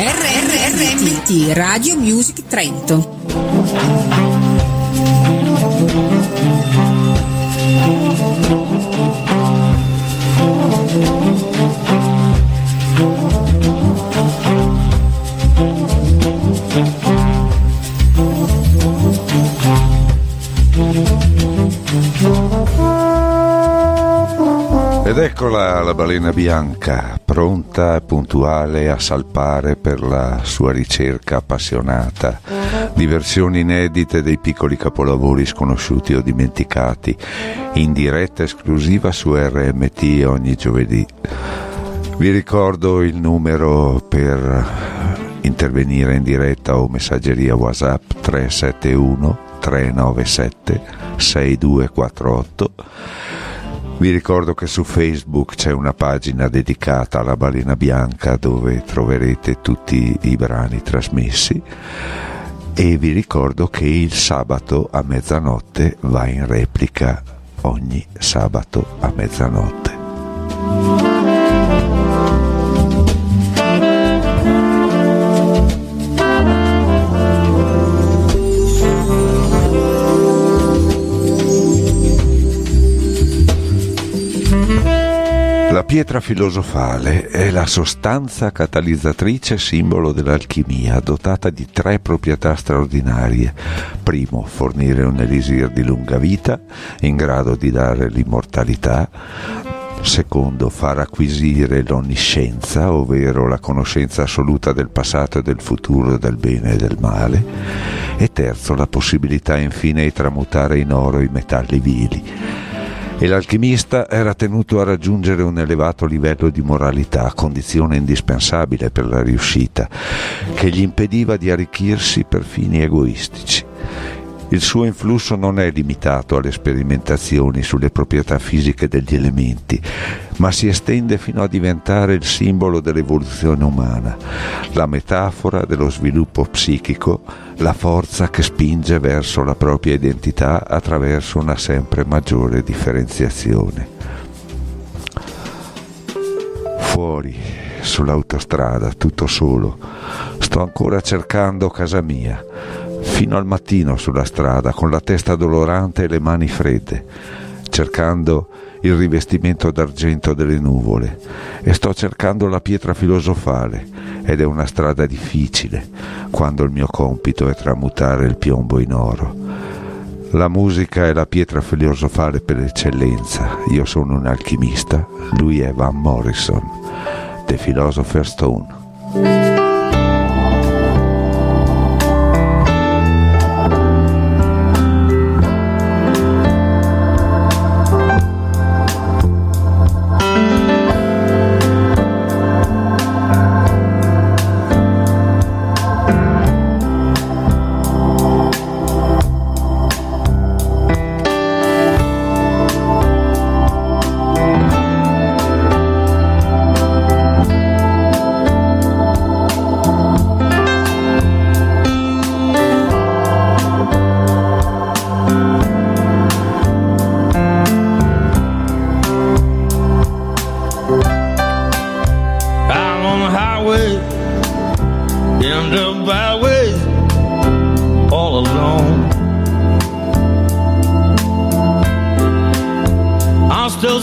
RRRMT Radio Music Trento. Ed eccola la balena bianca, pronta e puntuale a salpare per la sua ricerca appassionata di versioni inedite dei piccoli capolavori sconosciuti o dimenticati, in diretta esclusiva su RMT ogni giovedì. Vi ricordo il numero per intervenire in diretta o messaggeria WhatsApp 371 397 6248 vi ricordo che su Facebook c'è una pagina dedicata alla balena bianca dove troverete tutti i brani trasmessi e vi ricordo che il sabato a mezzanotte va in replica ogni sabato a mezzanotte. Pietra filosofale è la sostanza catalizzatrice simbolo dell'alchimia, dotata di tre proprietà straordinarie. Primo, fornire un elisir di lunga vita, in grado di dare l'immortalità. Secondo, far acquisire l'onniscienza, ovvero la conoscenza assoluta del passato e del futuro, del bene e del male. E terzo, la possibilità infine di tramutare in oro i metalli vili e l'alchimista era tenuto a raggiungere un elevato livello di moralità, condizione indispensabile per la riuscita, che gli impediva di arricchirsi per fini egoistici. Il suo influsso non è limitato alle sperimentazioni sulle proprietà fisiche degli elementi, ma si estende fino a diventare il simbolo dell'evoluzione umana, la metafora dello sviluppo psichico, la forza che spinge verso la propria identità attraverso una sempre maggiore differenziazione. Fuori, sull'autostrada, tutto solo, sto ancora cercando casa mia fino al mattino sulla strada con la testa dolorante e le mani fredde, cercando il rivestimento d'argento delle nuvole e sto cercando la pietra filosofale ed è una strada difficile quando il mio compito è tramutare il piombo in oro. La musica è la pietra filosofale per eccellenza. Io sono un alchimista, lui è Van Morrison, The Philosopher's Stone.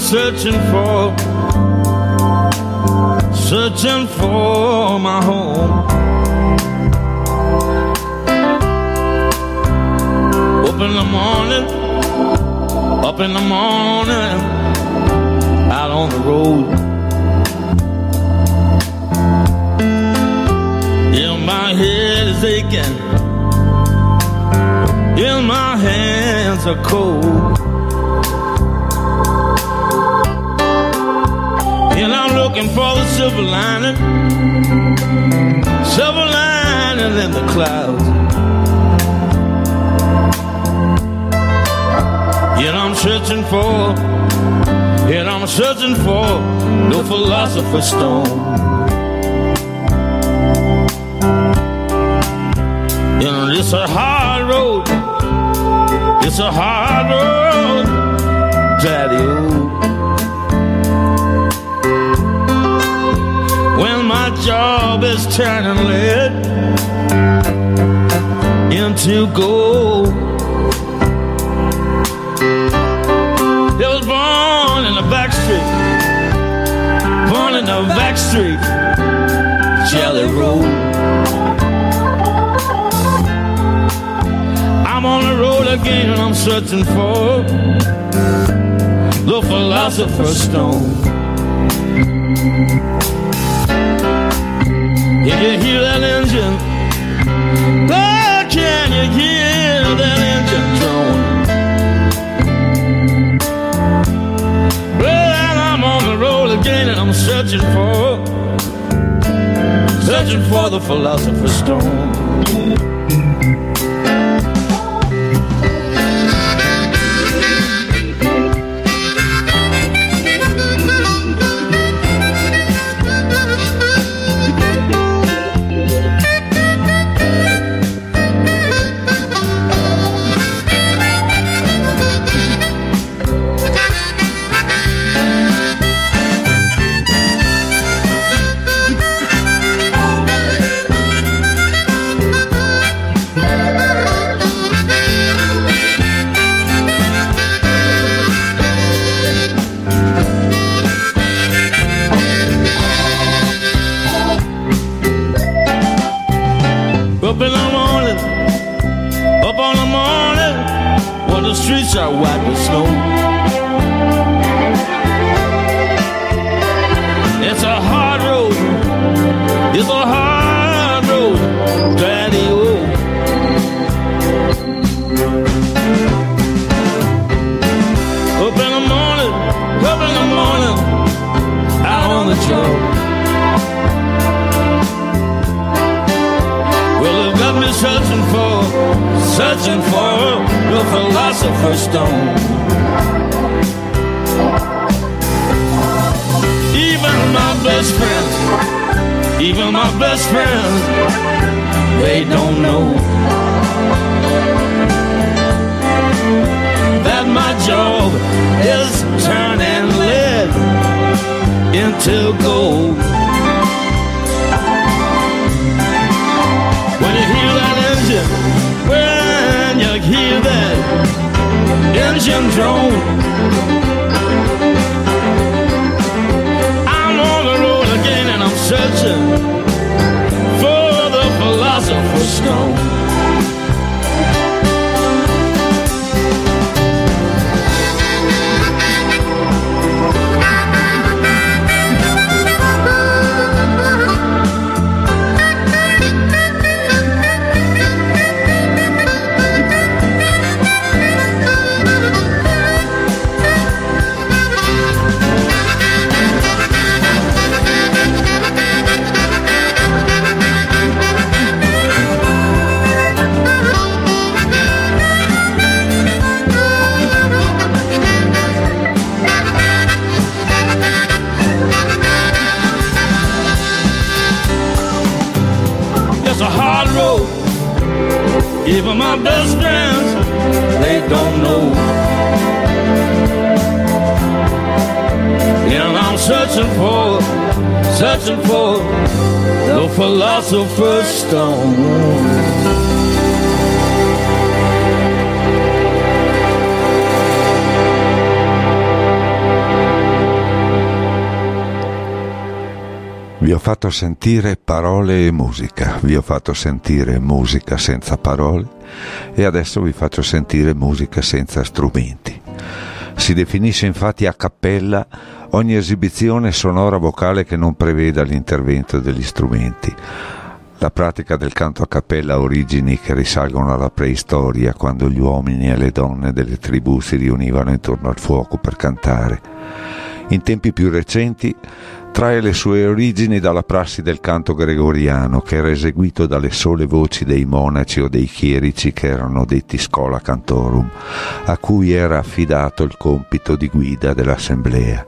searching for, searching for my home. Up in the morning, up in the morning, out on the road. Yeah, my head is aching, yeah, my hands are cold. looking for the silver lining, silver lining in the clouds. Yet I'm searching for, yet I'm searching for no philosopher's stone. And it's a hard road, it's a hard road, daddy. job is turning lead into gold. He was born in the back street, born in the back street, Jelly Roll. I'm on the road again and I'm searching for the philosopher's stone. Can you hear that engine? Oh, can you hear that engine drone? Well, I'm on the road again and I'm searching for, searching for the philosopher's stone. Fatto sentire parole e musica, vi ho fatto sentire musica senza parole e adesso vi faccio sentire musica senza strumenti. Si definisce infatti a cappella ogni esibizione sonora vocale che non preveda l'intervento degli strumenti. La pratica del canto a cappella ha origini che risalgono alla preistoria, quando gli uomini e le donne delle tribù si riunivano intorno al fuoco per cantare. In tempi più recenti trae le sue origini dalla prassi del canto gregoriano, che era eseguito dalle sole voci dei monaci o dei chierici che erano detti scola cantorum, a cui era affidato il compito di guida dell'assemblea.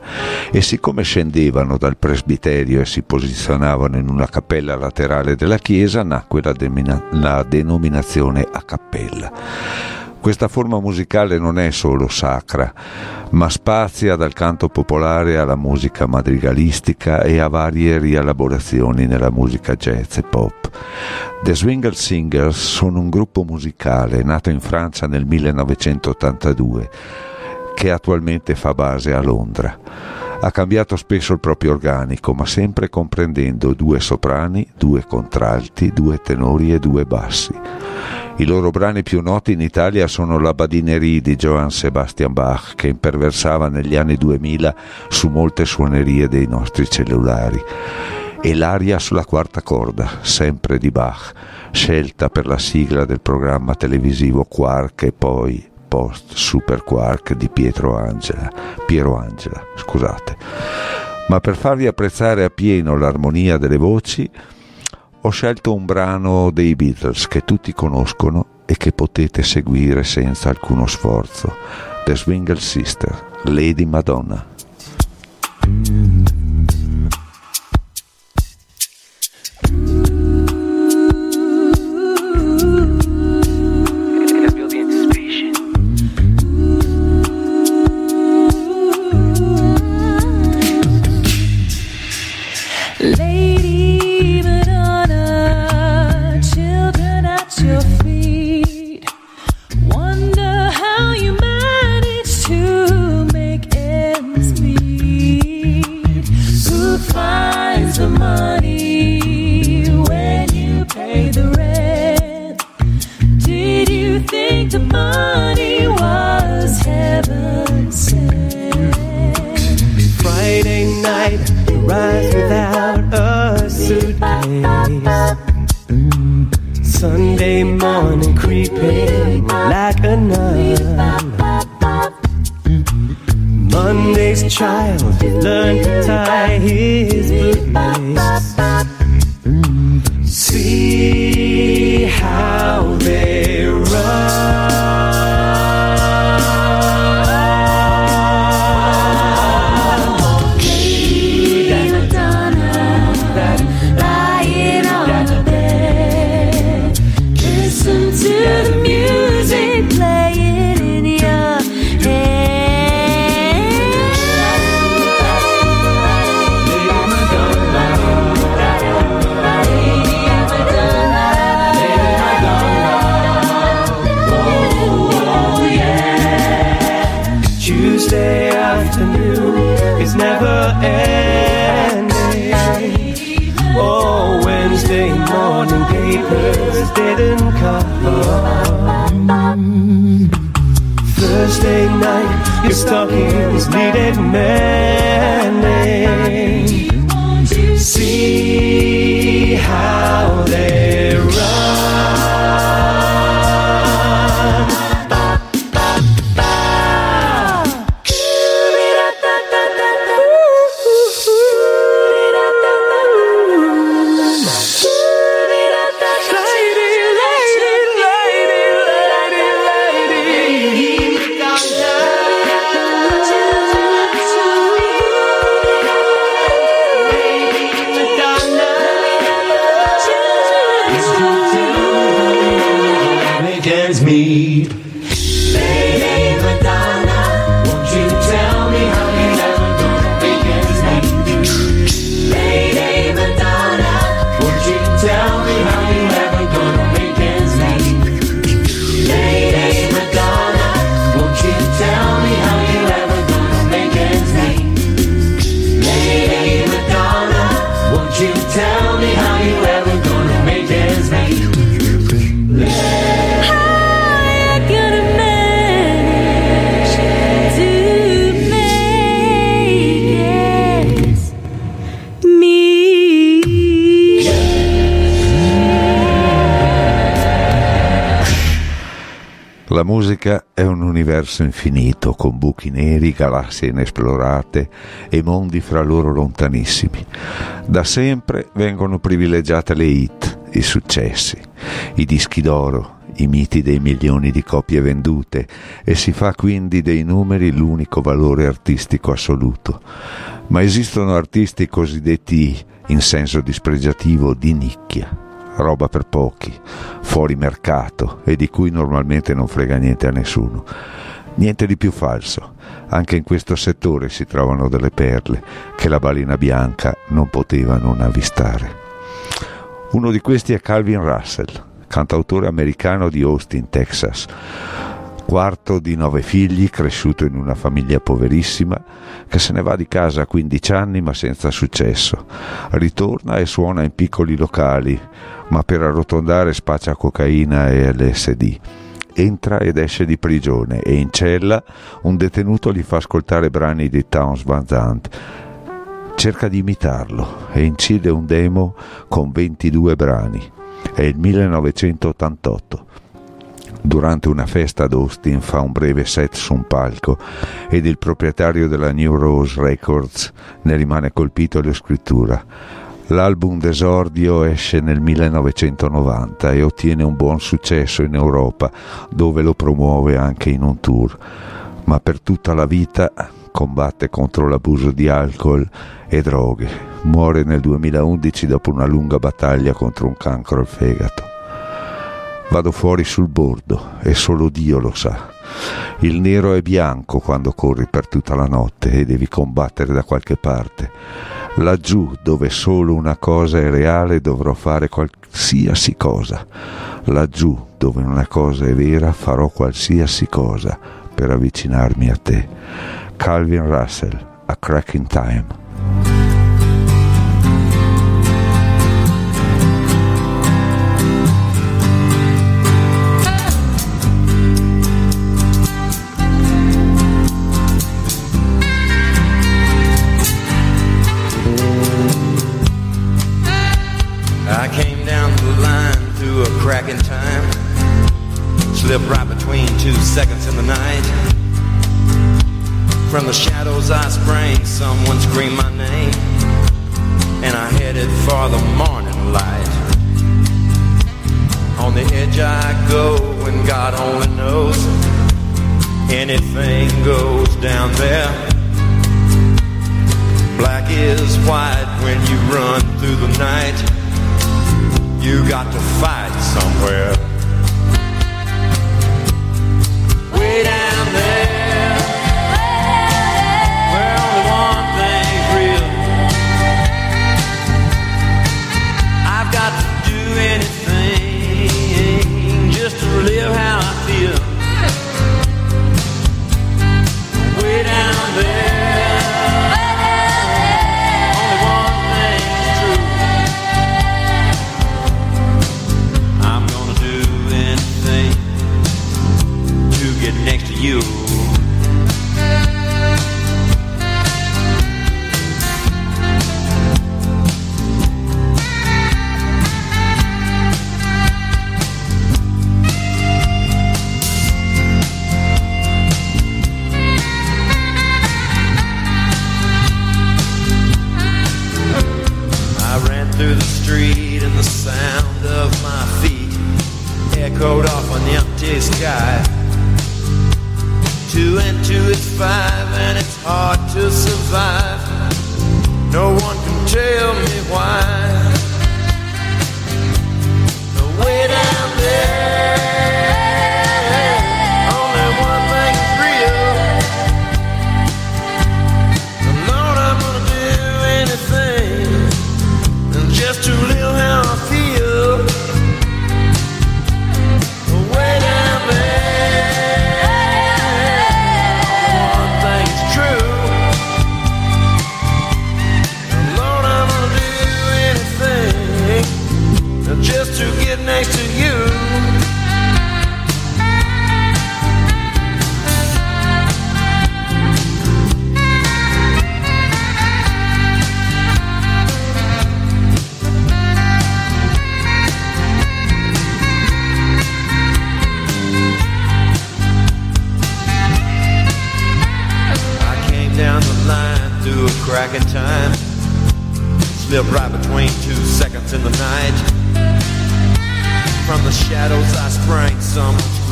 E siccome scendevano dal presbiterio e si posizionavano in una cappella laterale della chiesa, nacque la, demina- la denominazione a cappella. Questa forma musicale non è solo sacra, ma spazia dal canto popolare alla musica madrigalistica e a varie rielaborazioni nella musica jazz e pop. The Swingle Singers sono un gruppo musicale nato in Francia nel 1982 che attualmente fa base a Londra. Ha cambiato spesso il proprio organico, ma sempre comprendendo due soprani, due contralti, due tenori e due bassi. I loro brani più noti in Italia sono La badinerie di Johann Sebastian Bach, che imperversava negli anni 2000 su molte suonerie dei nostri cellulari, e l'aria sulla quarta corda, sempre di Bach, scelta per la sigla del programma televisivo Quark e poi Post Super Quark di Pietro Angela, Piero Angela, scusate. Ma per farvi apprezzare appieno l'armonia delle voci, ho scelto un brano dei Beatles che tutti conoscono e che potete seguire senza alcuno sforzo. The Swingle Sister, Lady Madonna. Friday night, without a suitcase. Sunday morning, creeping like a nun. Monday's child learned to tie his bootlace. Thursday night, you're is needed man. Universo infinito, con buchi neri, galassie inesplorate e mondi fra loro lontanissimi. Da sempre vengono privilegiate le hit, i successi, i dischi d'oro, i miti dei milioni di copie vendute e si fa quindi dei numeri l'unico valore artistico assoluto. Ma esistono artisti cosiddetti in senso dispregiativo di nicchia roba per pochi, fuori mercato e di cui normalmente non frega niente a nessuno. Niente di più falso, anche in questo settore si trovano delle perle che la balena bianca non poteva non avvistare. Uno di questi è Calvin Russell, cantautore americano di Austin, Texas, quarto di nove figli, cresciuto in una famiglia poverissima, che se ne va di casa a 15 anni ma senza successo. Ritorna e suona in piccoli locali, ma per arrotondare spaccia cocaina e LSD entra ed esce di prigione e in cella un detenuto gli fa ascoltare brani di Towns Van Zandt. Cerca di imitarlo e incide un demo con 22 brani. È il 1988. Durante una festa ad Austin fa un breve set su un palco ed il proprietario della New Rose Records ne rimane colpito alla scrittura L'album d'esordio esce nel 1990 e ottiene un buon successo in Europa, dove lo promuove anche in un tour, ma per tutta la vita combatte contro l'abuso di alcol e droghe. Muore nel 2011 dopo una lunga battaglia contro un cancro al fegato. Vado fuori sul bordo e solo Dio lo sa. Il nero è bianco quando corri per tutta la notte e devi combattere da qualche parte laggiù dove solo una cosa è reale dovrò fare qualsiasi cosa. Laggiù dove una cosa è vera farò qualsiasi cosa per avvicinarmi a te. Calvin Russell, A Crack in Time. Right between two seconds in the night. From the shadows I sprang, someone screamed my name, and I headed for the morning light. On the edge I go, and God only knows anything goes down there. Black is white when you run through the night. You got to fight somewhere.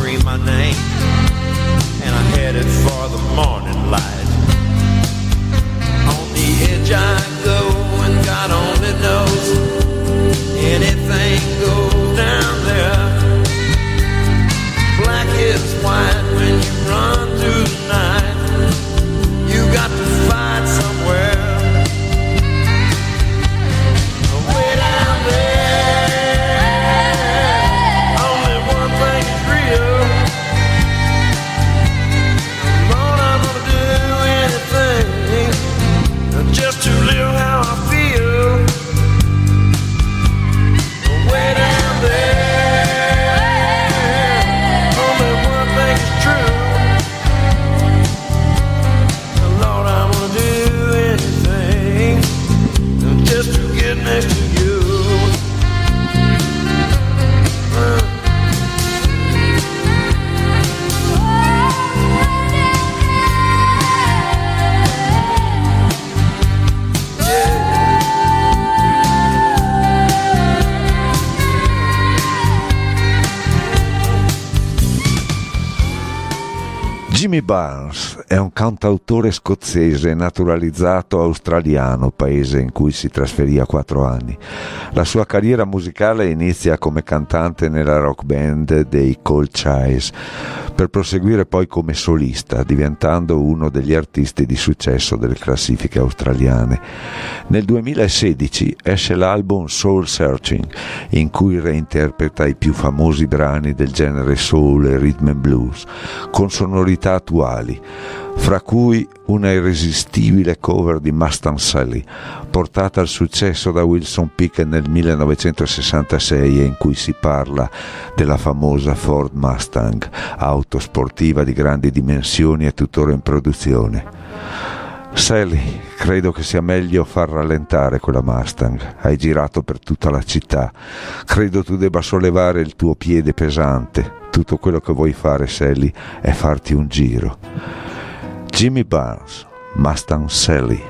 Screamed my name. And I headed for the morning light. On the edge I go, and God only knows anything bars. È un cantautore scozzese naturalizzato australiano, paese in cui si trasferì a quattro anni. La sua carriera musicale inizia come cantante nella rock band dei Cold Chase, per proseguire poi come solista, diventando uno degli artisti di successo delle classifiche australiane. Nel 2016 esce l'album Soul Searching, in cui reinterpreta i più famosi brani del genere soul e rhythm and blues, con sonorità attuali, fra cui una irresistibile cover di Mustang Sally, portata al successo da Wilson Pickett nel 1966 e in cui si parla della famosa Ford Mustang, auto sportiva di grandi dimensioni e tuttora in produzione. Sally, credo che sia meglio far rallentare quella Mustang. Hai girato per tutta la città. Credo tu debba sollevare il tuo piede pesante. Tutto quello che vuoi fare, Sally, è farti un giro. Jimmy Barnes, Mustang Sally.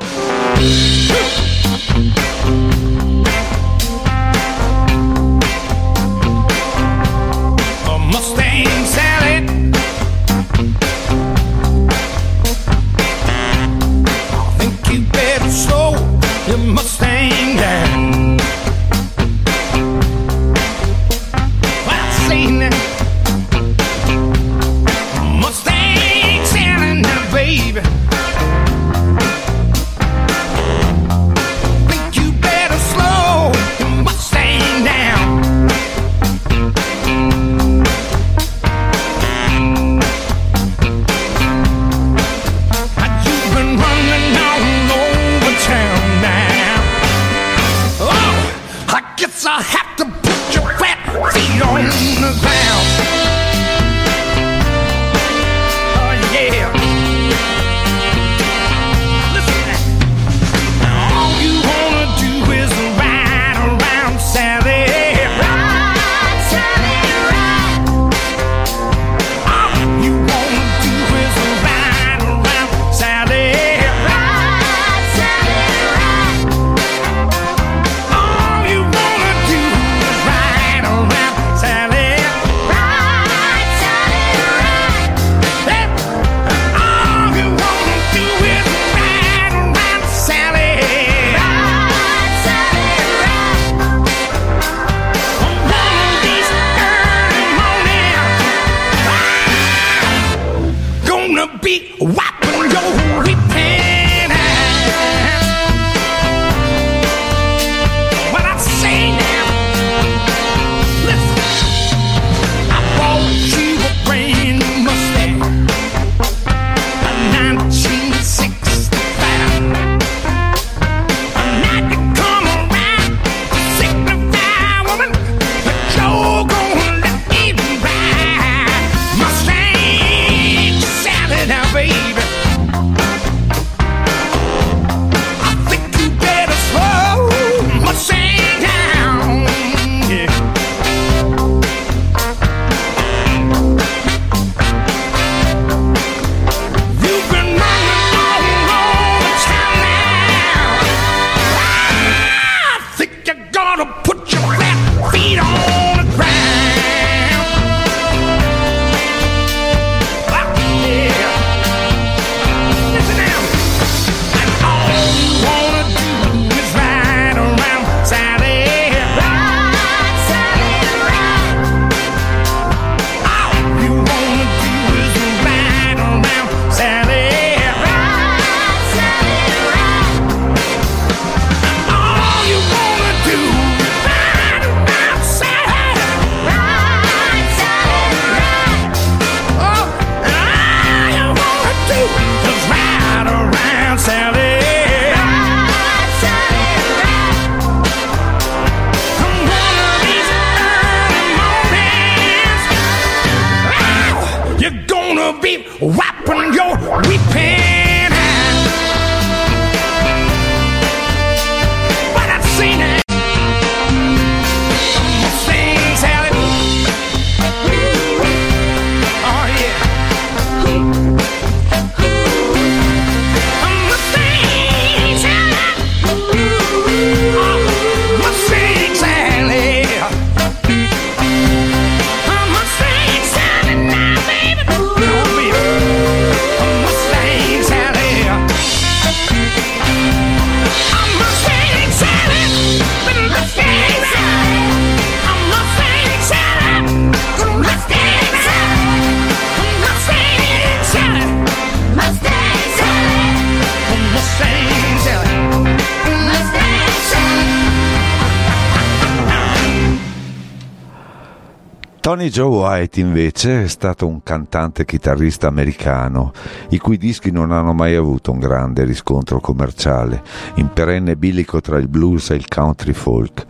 Tony Joe White invece è stato un cantante chitarrista americano i cui dischi non hanno mai avuto un grande riscontro commerciale, in perenne bilico tra il blues e il country folk.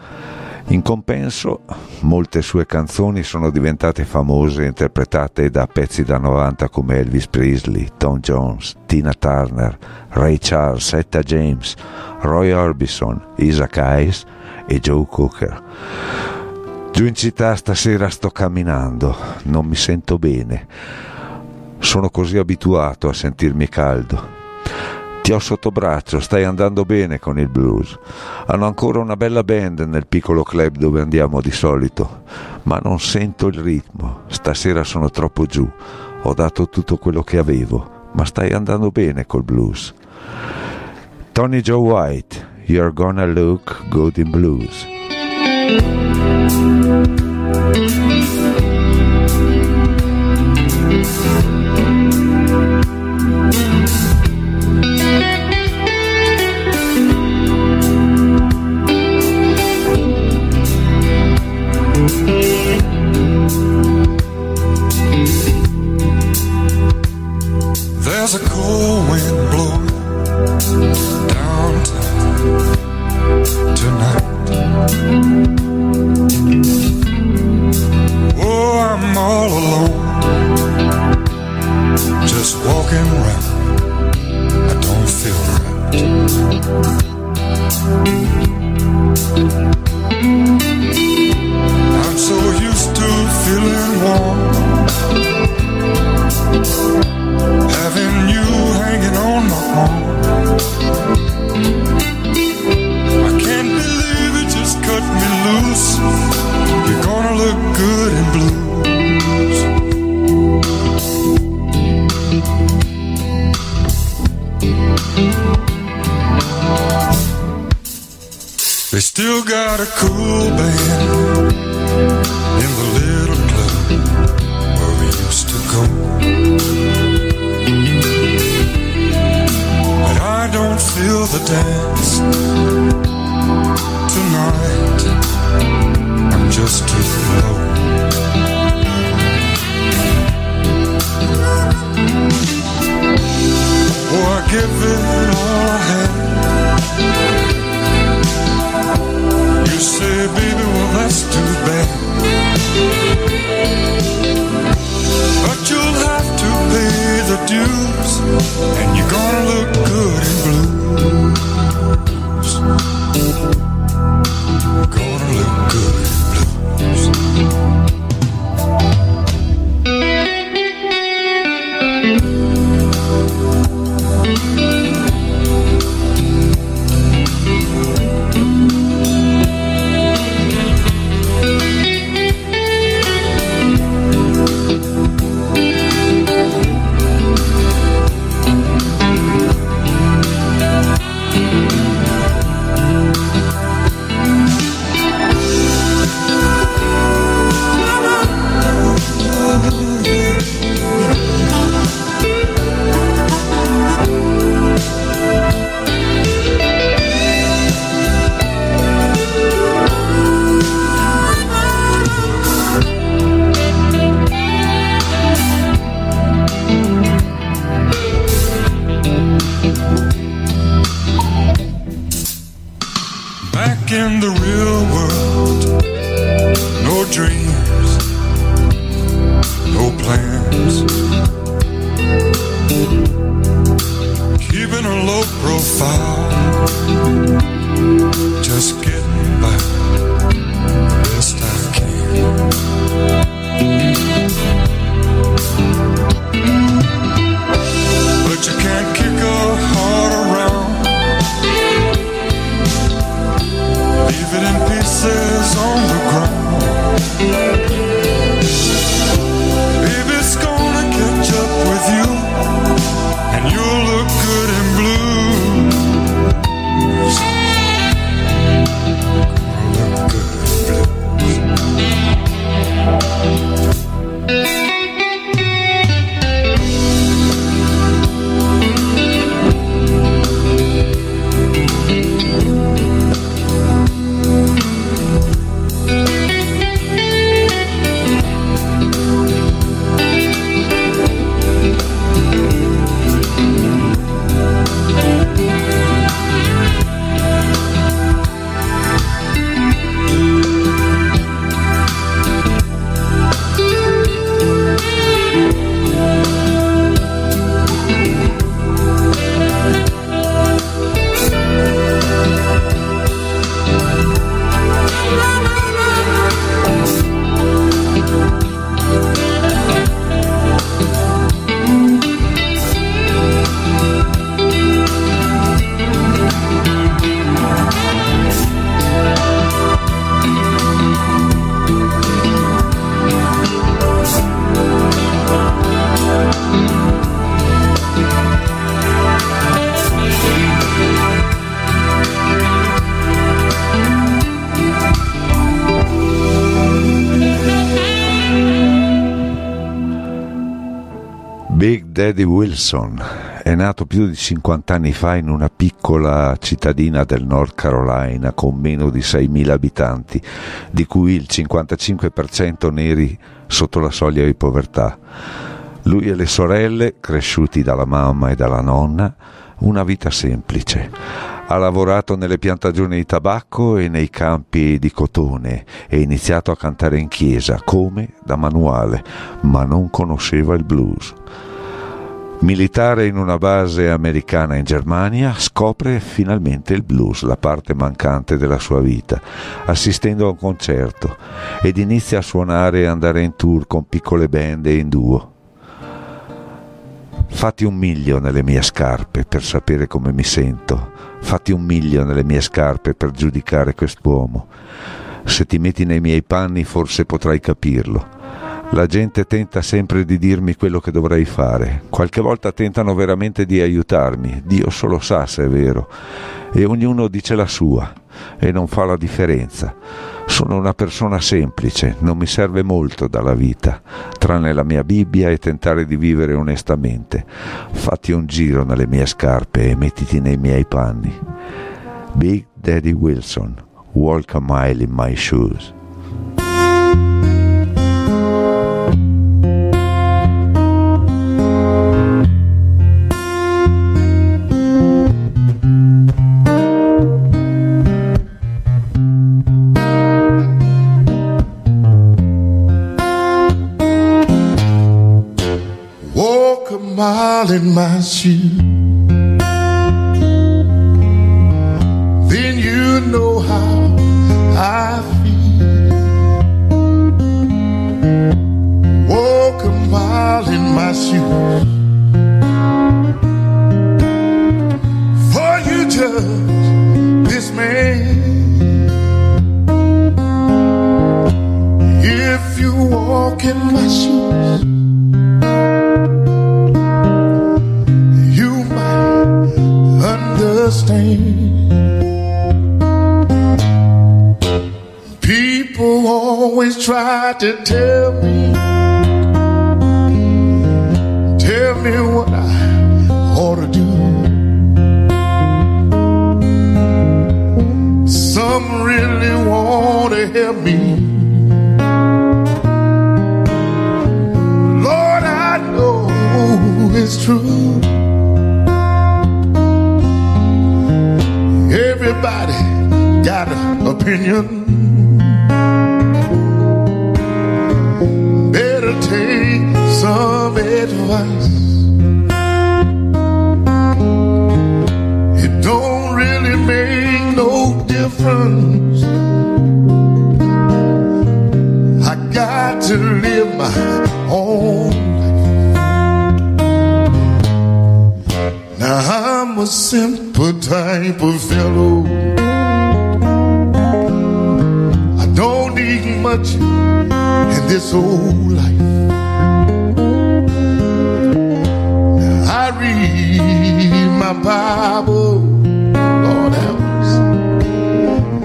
In compenso, molte sue canzoni sono diventate famose e interpretate da pezzi da 90 come Elvis Presley, Tom Jones, Tina Turner, Ray Charles, Etta James, Roy Orbison, Isaac Hayes e Joe Cooker. Giù in città stasera sto camminando, non mi sento bene. Sono così abituato a sentirmi caldo. Ti ho sotto braccio, stai andando bene con il blues. Hanno ancora una bella band nel piccolo club dove andiamo di solito, ma non sento il ritmo. Stasera sono troppo giù. Ho dato tutto quello che avevo, ma stai andando bene col blues. Tony Joe White, You're Gonna Look Good in Blues. night. Daddy Wilson è nato più di 50 anni fa in una piccola cittadina del North Carolina con meno di 6.000 abitanti, di cui il 55% neri sotto la soglia di povertà. Lui e le sorelle, cresciuti dalla mamma e dalla nonna, una vita semplice. Ha lavorato nelle piantagioni di tabacco e nei campi di cotone e iniziato a cantare in chiesa come da manuale, ma non conosceva il blues. Militare in una base americana in Germania, scopre finalmente il blues, la parte mancante della sua vita, assistendo a un concerto ed inizia a suonare e andare in tour con piccole band e in duo. Fatti un miglio nelle mie scarpe per sapere come mi sento. Fatti un miglio nelle mie scarpe per giudicare quest'uomo. Se ti metti nei miei panni forse potrai capirlo. La gente tenta sempre di dirmi quello che dovrei fare. Qualche volta tentano veramente di aiutarmi. Dio solo sa se è vero. E ognuno dice la sua e non fa la differenza. Sono una persona semplice, non mi serve molto dalla vita, tranne la mia Bibbia e tentare di vivere onestamente. Fatti un giro nelle mie scarpe e mettiti nei miei panni. Big Daddy Wilson, walk a mile in my shoes. Mile in my shoes. Then you know how I feel. Walk a mile in my shoes. For you judge this man. If you walk in my shoes. Understand. People always try to tell me, tell me what I ought to do. Some really want to help me. Lord, I know it's true. Everybody got an opinion. Better take some advice. It don't really make no difference. I got to live my own life. Now I'm a simple type of fellow. I don't need much in this old life. Now I read my Bible, Lord help.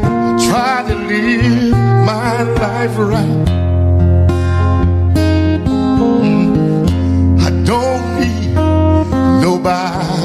I try to live my life right. Mm. I don't need nobody.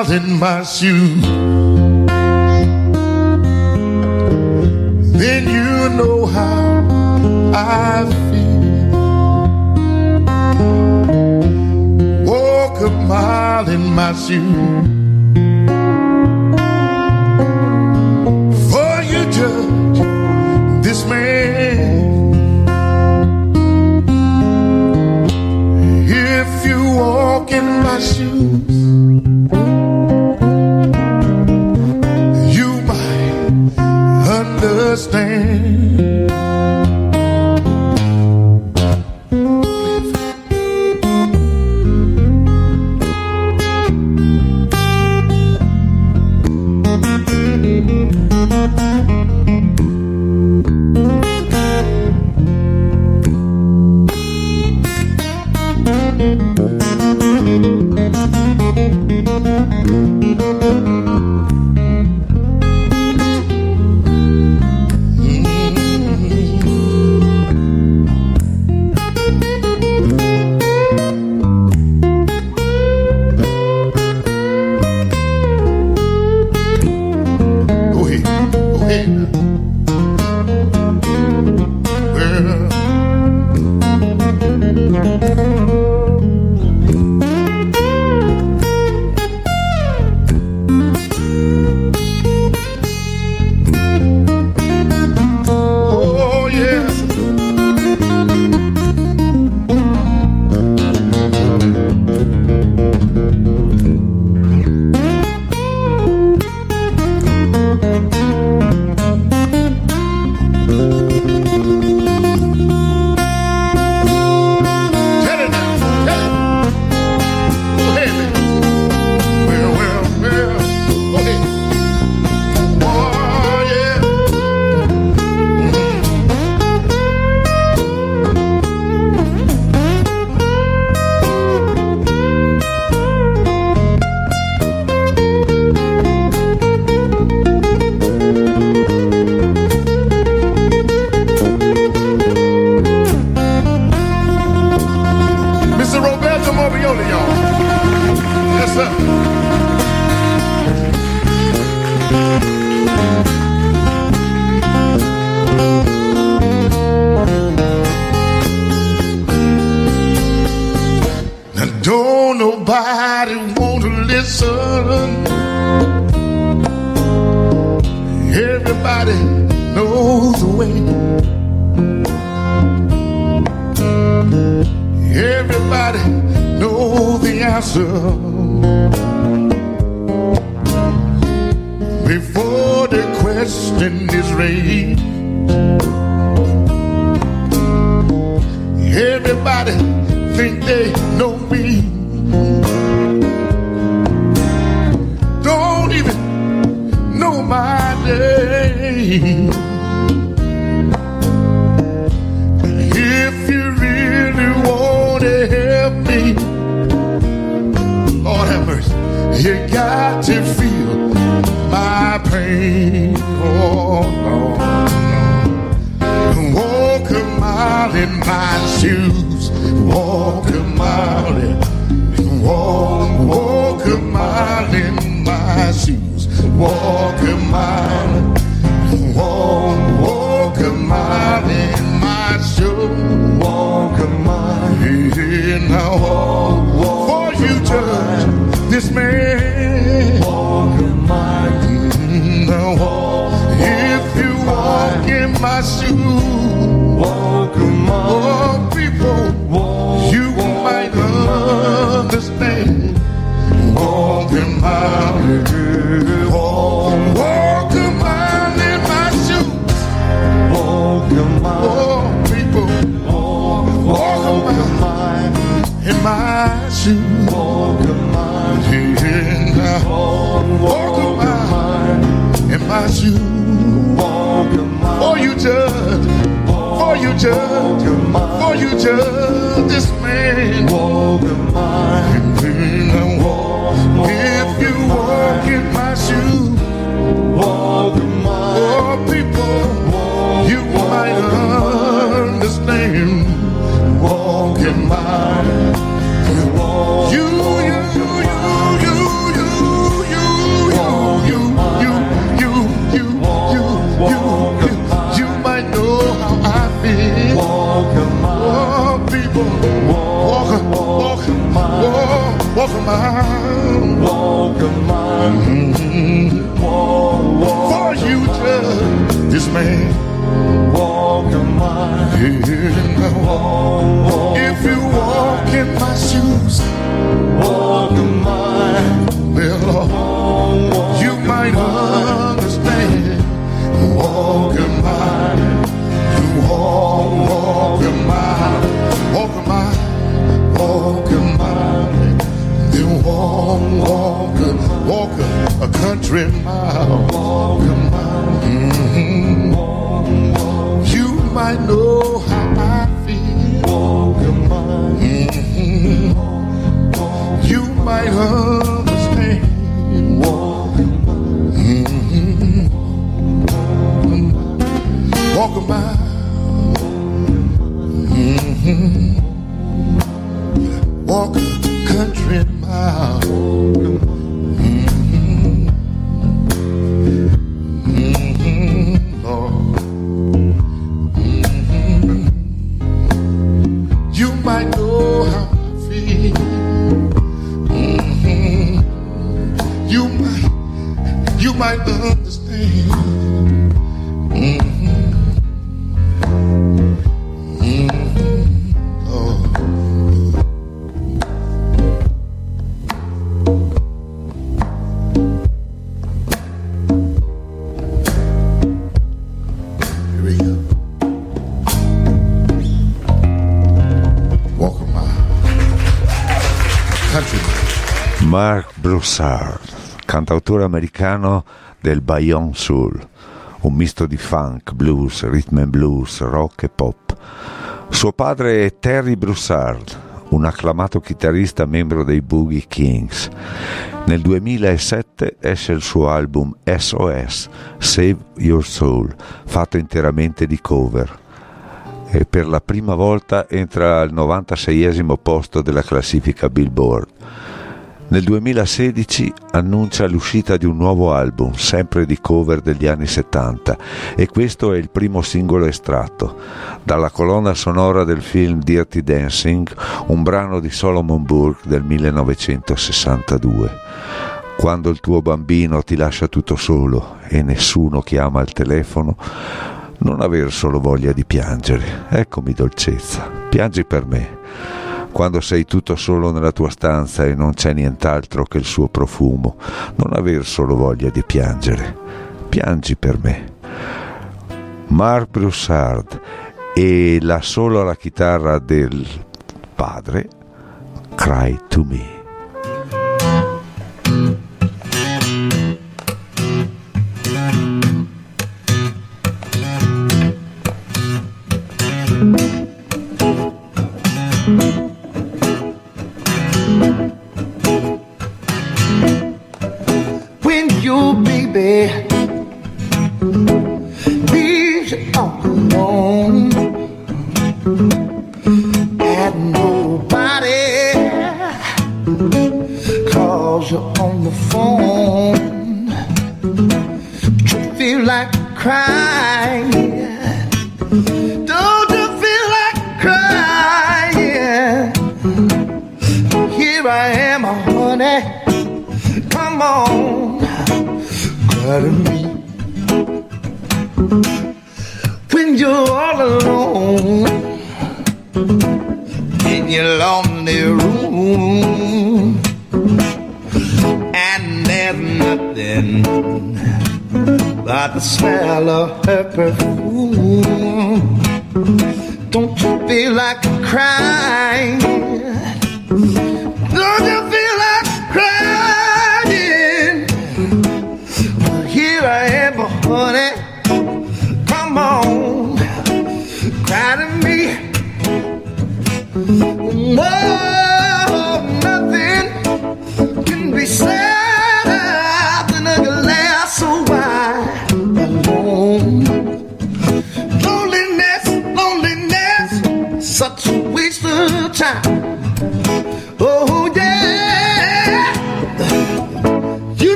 Mile in my shoes. then you know how I feel. Walk a mile in my shoes. For you judge this man. If you walk in my shoes. Knows the way. Everybody knows the answer. Before the question is raised, everybody think they know me. Don't even know my name. Judge If you walk in my shoes, walk a mile. Well, Lord, you might understand. Walk a mile. You walk, walk a mile. Walk a mile. Walk a mile. Then walk, walk, walk a country mile. Oh. might understand. Mm-hmm. Oh. Welcome, my. Mark Broussard. Cantautore americano del Bayonne Soul, un misto di funk, blues, rhythm and blues, rock e pop. Suo padre è Terry Broussard, un acclamato chitarrista membro dei Boogie Kings. Nel 2007 esce il suo album SOS, Save Your Soul, fatto interamente di cover e per la prima volta entra al 96esimo posto della classifica Billboard. Nel 2016 annuncia l'uscita di un nuovo album, sempre di cover degli anni 70, e questo è il primo singolo estratto. Dalla colonna sonora del film Dirty Dancing, un brano di Solomon Burke del 1962. Quando il tuo bambino ti lascia tutto solo e nessuno chiama al telefono, non aver solo voglia di piangere. Eccomi dolcezza, piangi per me quando sei tutto solo nella tua stanza e non c'è nient'altro che il suo profumo, non aver solo voglia di piangere. Piangi per me. Marc Broussard e la solo alla chitarra del padre Cry to Me. baby.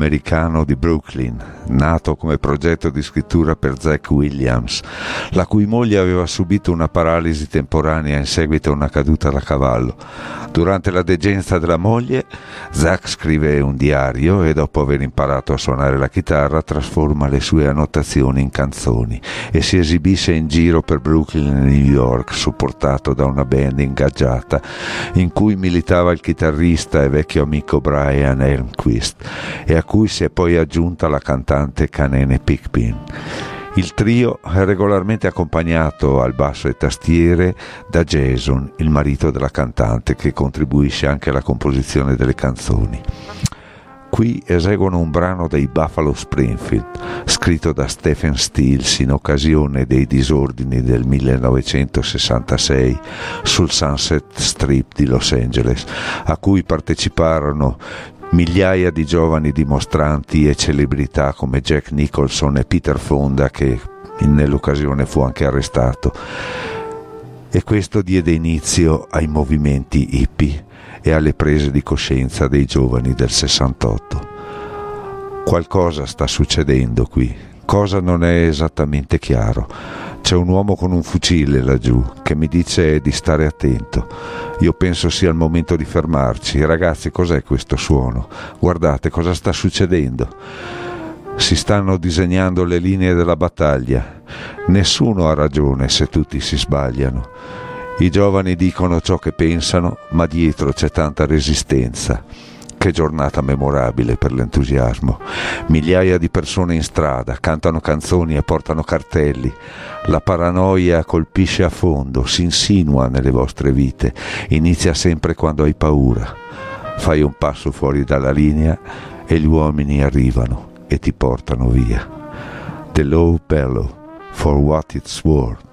Gruppo americano di Brooklyn, nato come progetto di scrittura per Zach Williams, la cui moglie aveva subito una paralisi temporanea in seguito a una caduta da cavallo. Durante la degenza della moglie, Zach scrive un diario e dopo aver imparato a suonare la chitarra trasforma le sue annotazioni in canzoni e si esibisce in giro per Brooklyn e New York supportato da una band ingaggiata in cui militava il chitarrista e vecchio amico Brian Elmquist e a cui si è poi aggiunta la cantante Canene Pickpin. Il trio è regolarmente accompagnato al basso e tastiere da Jason, il marito della cantante, che contribuisce anche alla composizione delle canzoni. Qui eseguono un brano dei Buffalo Springfield, scritto da Stephen Stills in occasione dei disordini del 1966 sul Sunset Strip di Los Angeles, a cui parteciparono migliaia di giovani dimostranti e celebrità come Jack Nicholson e Peter Fonda che nell'occasione fu anche arrestato. E questo diede inizio ai movimenti hippie e alle prese di coscienza dei giovani del 68. Qualcosa sta succedendo qui, cosa non è esattamente chiaro. C'è un uomo con un fucile laggiù che mi dice di stare attento. Io penso sia il momento di fermarci. Ragazzi, cos'è questo suono? Guardate cosa sta succedendo. Si stanno disegnando le linee della battaglia. Nessuno ha ragione se tutti si sbagliano. I giovani dicono ciò che pensano, ma dietro c'è tanta resistenza. Che giornata memorabile per l'entusiasmo. Migliaia di persone in strada, cantano canzoni e portano cartelli. La paranoia colpisce a fondo, si insinua nelle vostre vite. Inizia sempre quando hai paura. Fai un passo fuori dalla linea e gli uomini arrivano e ti portano via. The low bellow for what it's worth.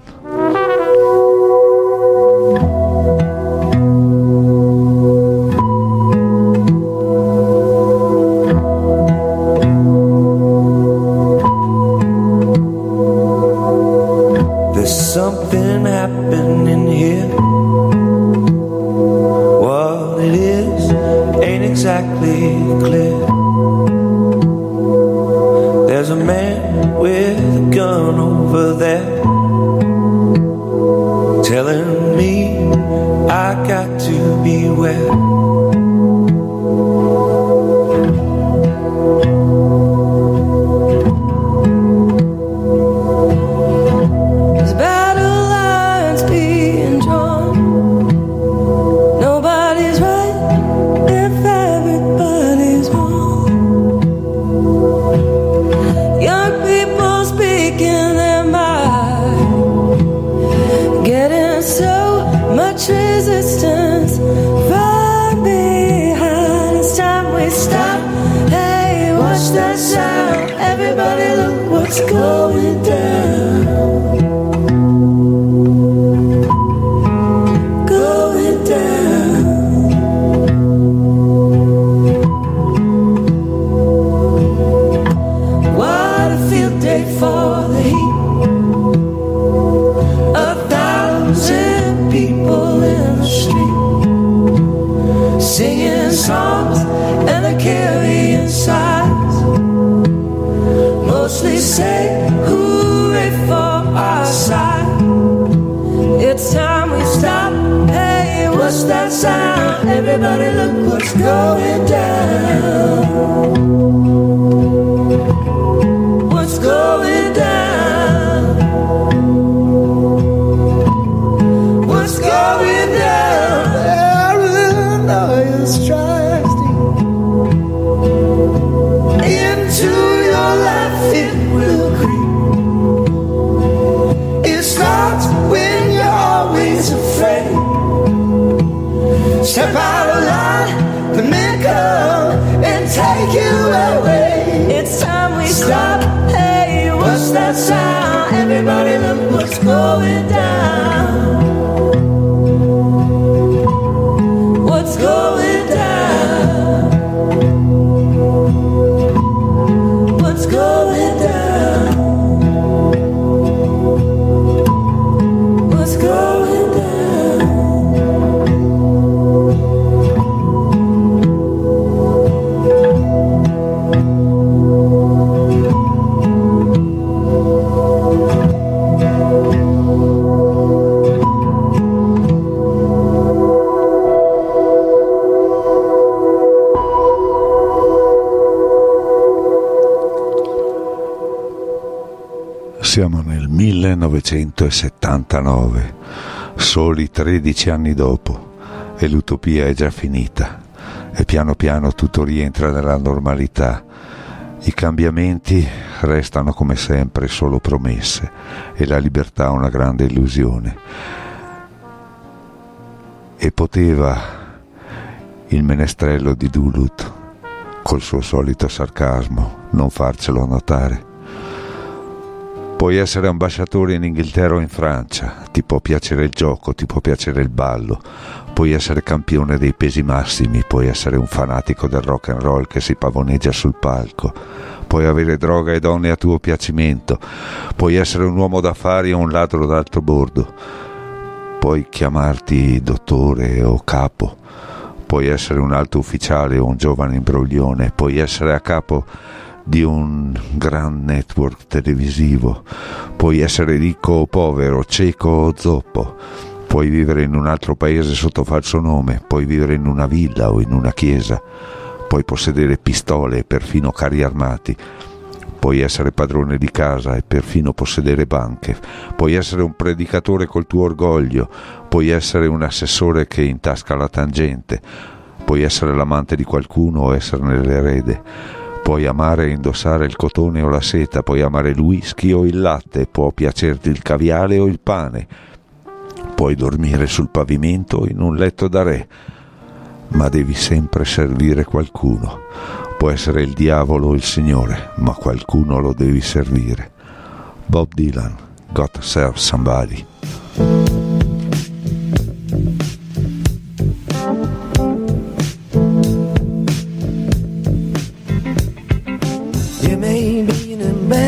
something Oh. go. 1979, soli 13 anni dopo, e l'utopia è già finita e piano piano tutto rientra nella normalità. I cambiamenti restano come sempre solo promesse e la libertà una grande illusione. E poteva il menestrello di Duluth, col suo solito sarcasmo, non farcelo notare. Puoi essere ambasciatore in Inghilterra o in Francia, ti può piacere il gioco, ti può piacere il ballo, puoi essere campione dei pesi massimi, puoi essere un fanatico del rock and roll che si pavoneggia sul palco, puoi avere droga e donne a tuo piacimento, puoi essere un uomo d'affari o un ladro d'alto bordo, puoi chiamarti dottore o capo, puoi essere un alto ufficiale o un giovane imbroglione, puoi essere a capo di un gran network televisivo. Puoi essere ricco o povero, cieco o zoppo. Puoi vivere in un altro paese sotto falso nome, puoi vivere in una villa o in una chiesa, puoi possedere pistole e perfino carri armati, puoi essere padrone di casa e perfino possedere banche, puoi essere un predicatore col tuo orgoglio, puoi essere un assessore che intasca la tangente, puoi essere l'amante di qualcuno o esserne l'erede Puoi amare e indossare il cotone o la seta, puoi amare il whisky o il latte, può piacerti il caviale o il pane. Puoi dormire sul pavimento in un letto da re, ma devi sempre servire qualcuno. Può essere il diavolo o il Signore, ma qualcuno lo devi servire. Bob Dylan, to Serve Somebody.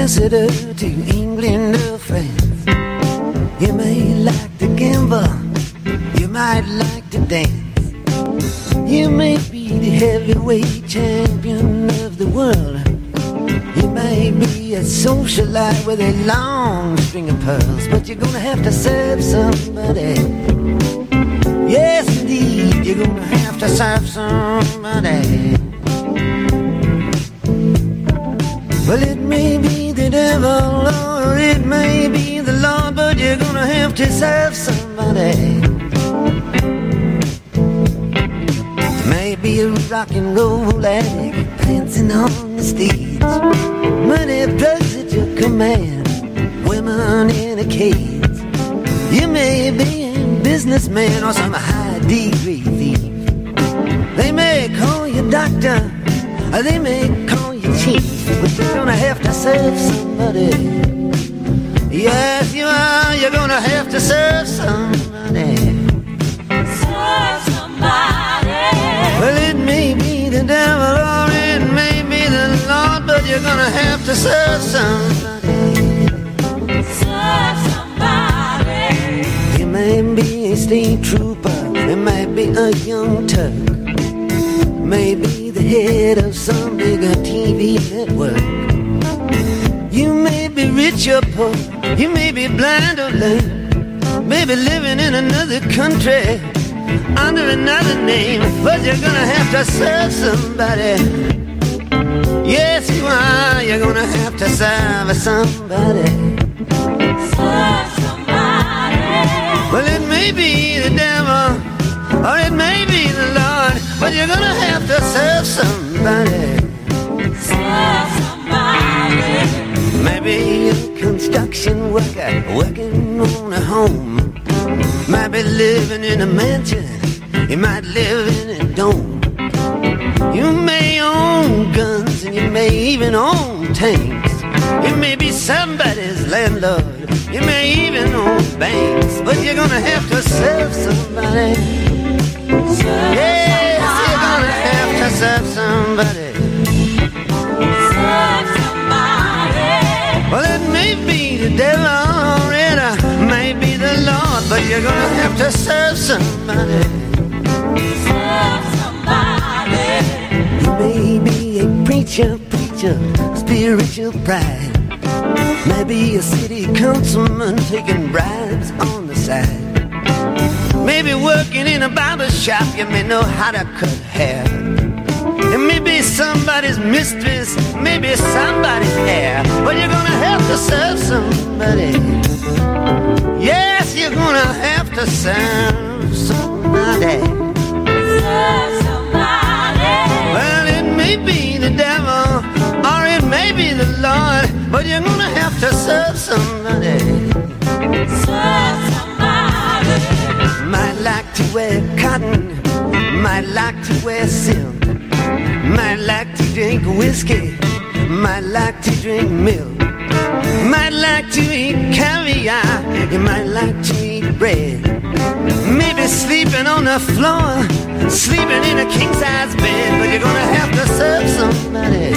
Ambassador to England or France. You may like to gamble, you might like to dance. You may be the heavyweight champion of the world. You may be a socialite with a long string of pearls, but you're gonna have to serve somebody. Yes, indeed, you're gonna have to serve somebody. Well, it may be the devil or it may be the Lord, but you're gonna have to serve somebody. Maybe a rock and roll addict dancing on the stage. Money, drugs at your command, women in a cage. You may be a businessman or some high degree thief. They may call you doctor, or they may call you chief. But you're gonna have to serve somebody. Yes, you are. You're gonna have to serve somebody. Serve somebody. Well, it may be the devil or it may be the Lord, but you're gonna have to serve somebody. Serve somebody. You may be a state trooper, it might be a young Turk, maybe head of some bigger TV network. You may be rich or poor, you may be blind or lame, maybe living in another country under another name, but you're gonna have to serve somebody. Yes, you are. You're gonna have to serve somebody. Serve somebody. Well, it may be the devil, or it may be the Lord, but you're gonna have to serve somebody. Serve somebody. Maybe a construction worker working on a home. Might be living in a mansion, you might live in a dome. You may own guns and you may even own tanks. You may be somebody's landlord, you may even own banks, but you're gonna have to serve somebody. Serve Yes, serve somebody. Serve somebody. Well, it may be the devil or it may be the Lord, but you're gonna have to serve somebody. Serve somebody. You may be a preacher, preacher, spiritual pride. Maybe a city councilman taking bribes on the side. Maybe working in a barber shop, you may know how to cut hair. It may be somebody's mistress, maybe somebody's heir. But you're gonna have to serve somebody. Yes, you're gonna have to serve somebody. Serve somebody. Well, it may be the devil, or it may be the Lord, but you're gonna have to serve somebody. Serve somebody. Might like to wear cotton, might like to wear silk, might like to drink whiskey, might like to drink milk, might like to eat caviar, you might like to eat bread. Maybe sleeping on the floor, sleeping in a king size bed, but you're gonna have to serve somebody.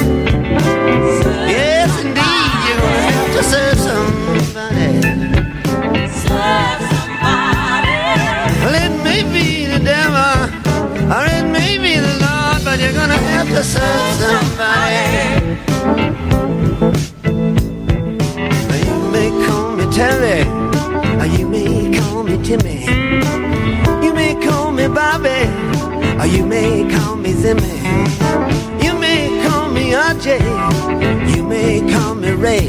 Yes, indeed, you're gonna have to serve somebody. You're gonna have to serve somebody. You may call me Terry, or you may call me Timmy. You may call me Bobby, or you may call me Zimmy. You may call me RJ, you may call me Ray.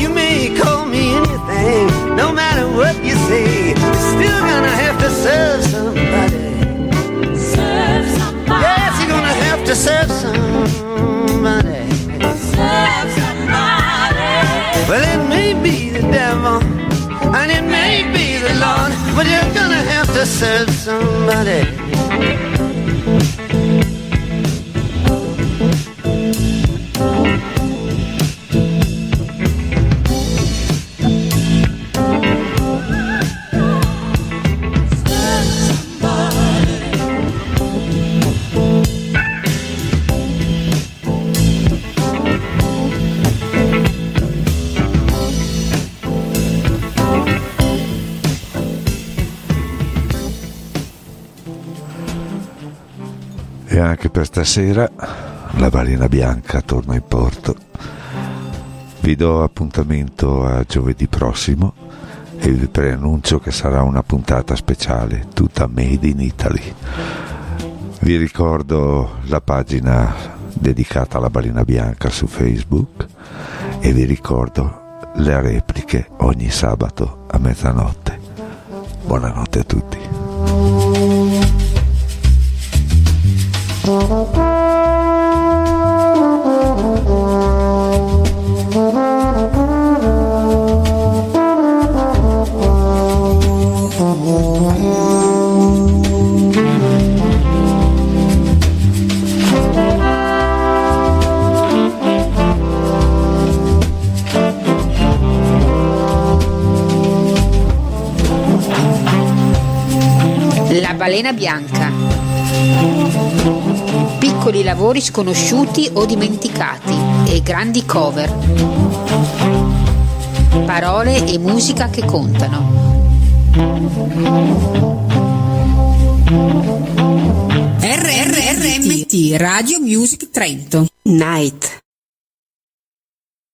You may call me anything, no matter what you say. You're still gonna have to serve somebody. Serve somebody. Serve somebody. Well, it may be the devil, and it may be the Lord, but you're gonna have to serve somebody. Anche per stasera la balena bianca torna in porto. Vi do appuntamento a giovedì prossimo e vi preannuncio che sarà una puntata speciale, tutta made in Italy. Vi ricordo la pagina dedicata alla balena bianca su Facebook e vi ricordo le repliche ogni sabato a mezzanotte. Buonanotte a tutti. La balena bianca. Piccoli lavori sconosciuti o dimenticati e grandi cover. Parole e musica che contano. RRRMT Radio Music Trento. Night.